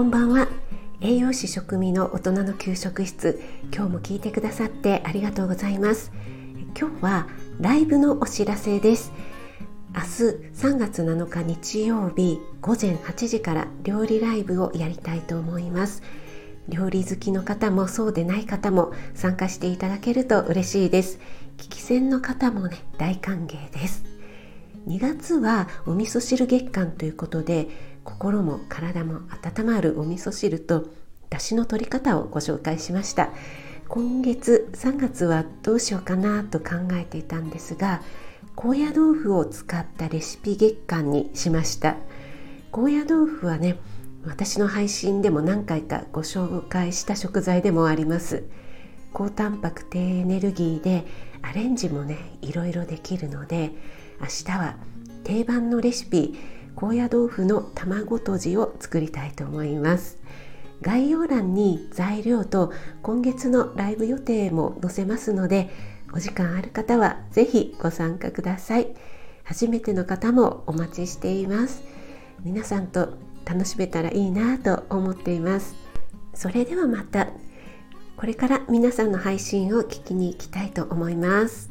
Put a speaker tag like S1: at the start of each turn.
S1: こんばんは。栄養士食味の大人の給食室今日も聞いてくださってありがとうございます。今日はライブのお知らせです。明日3月7日日曜日午前8時から料理ライブをやりたいと思います。料理好きの方もそうでない方も参加していただけると嬉しいです。聞き戦の方もね大歓迎です。2月はお味噌汁月間ということで心も体も温まるお味噌汁と出汁の取り方をご紹介しました。今月3月はどうしようかなと考えていたんですが高野豆腐を使ったレシピ月間にしました。高野豆腐はね私の配信でも何回かご紹介した食材でもあります。高タンパク低エネルギーでアレンジもねいろいろできるので明日は定番のレシピ高野豆腐の卵とじを作りたいと思います。概要欄に材料と今月のライブ予定も載せますのでお時間ある方は是非ご参加ください。初めての方もお待ちしています。皆さんと楽しめたらいいなと思っています。それではまた。これから皆さんの配信を聞きに行きたいと思います。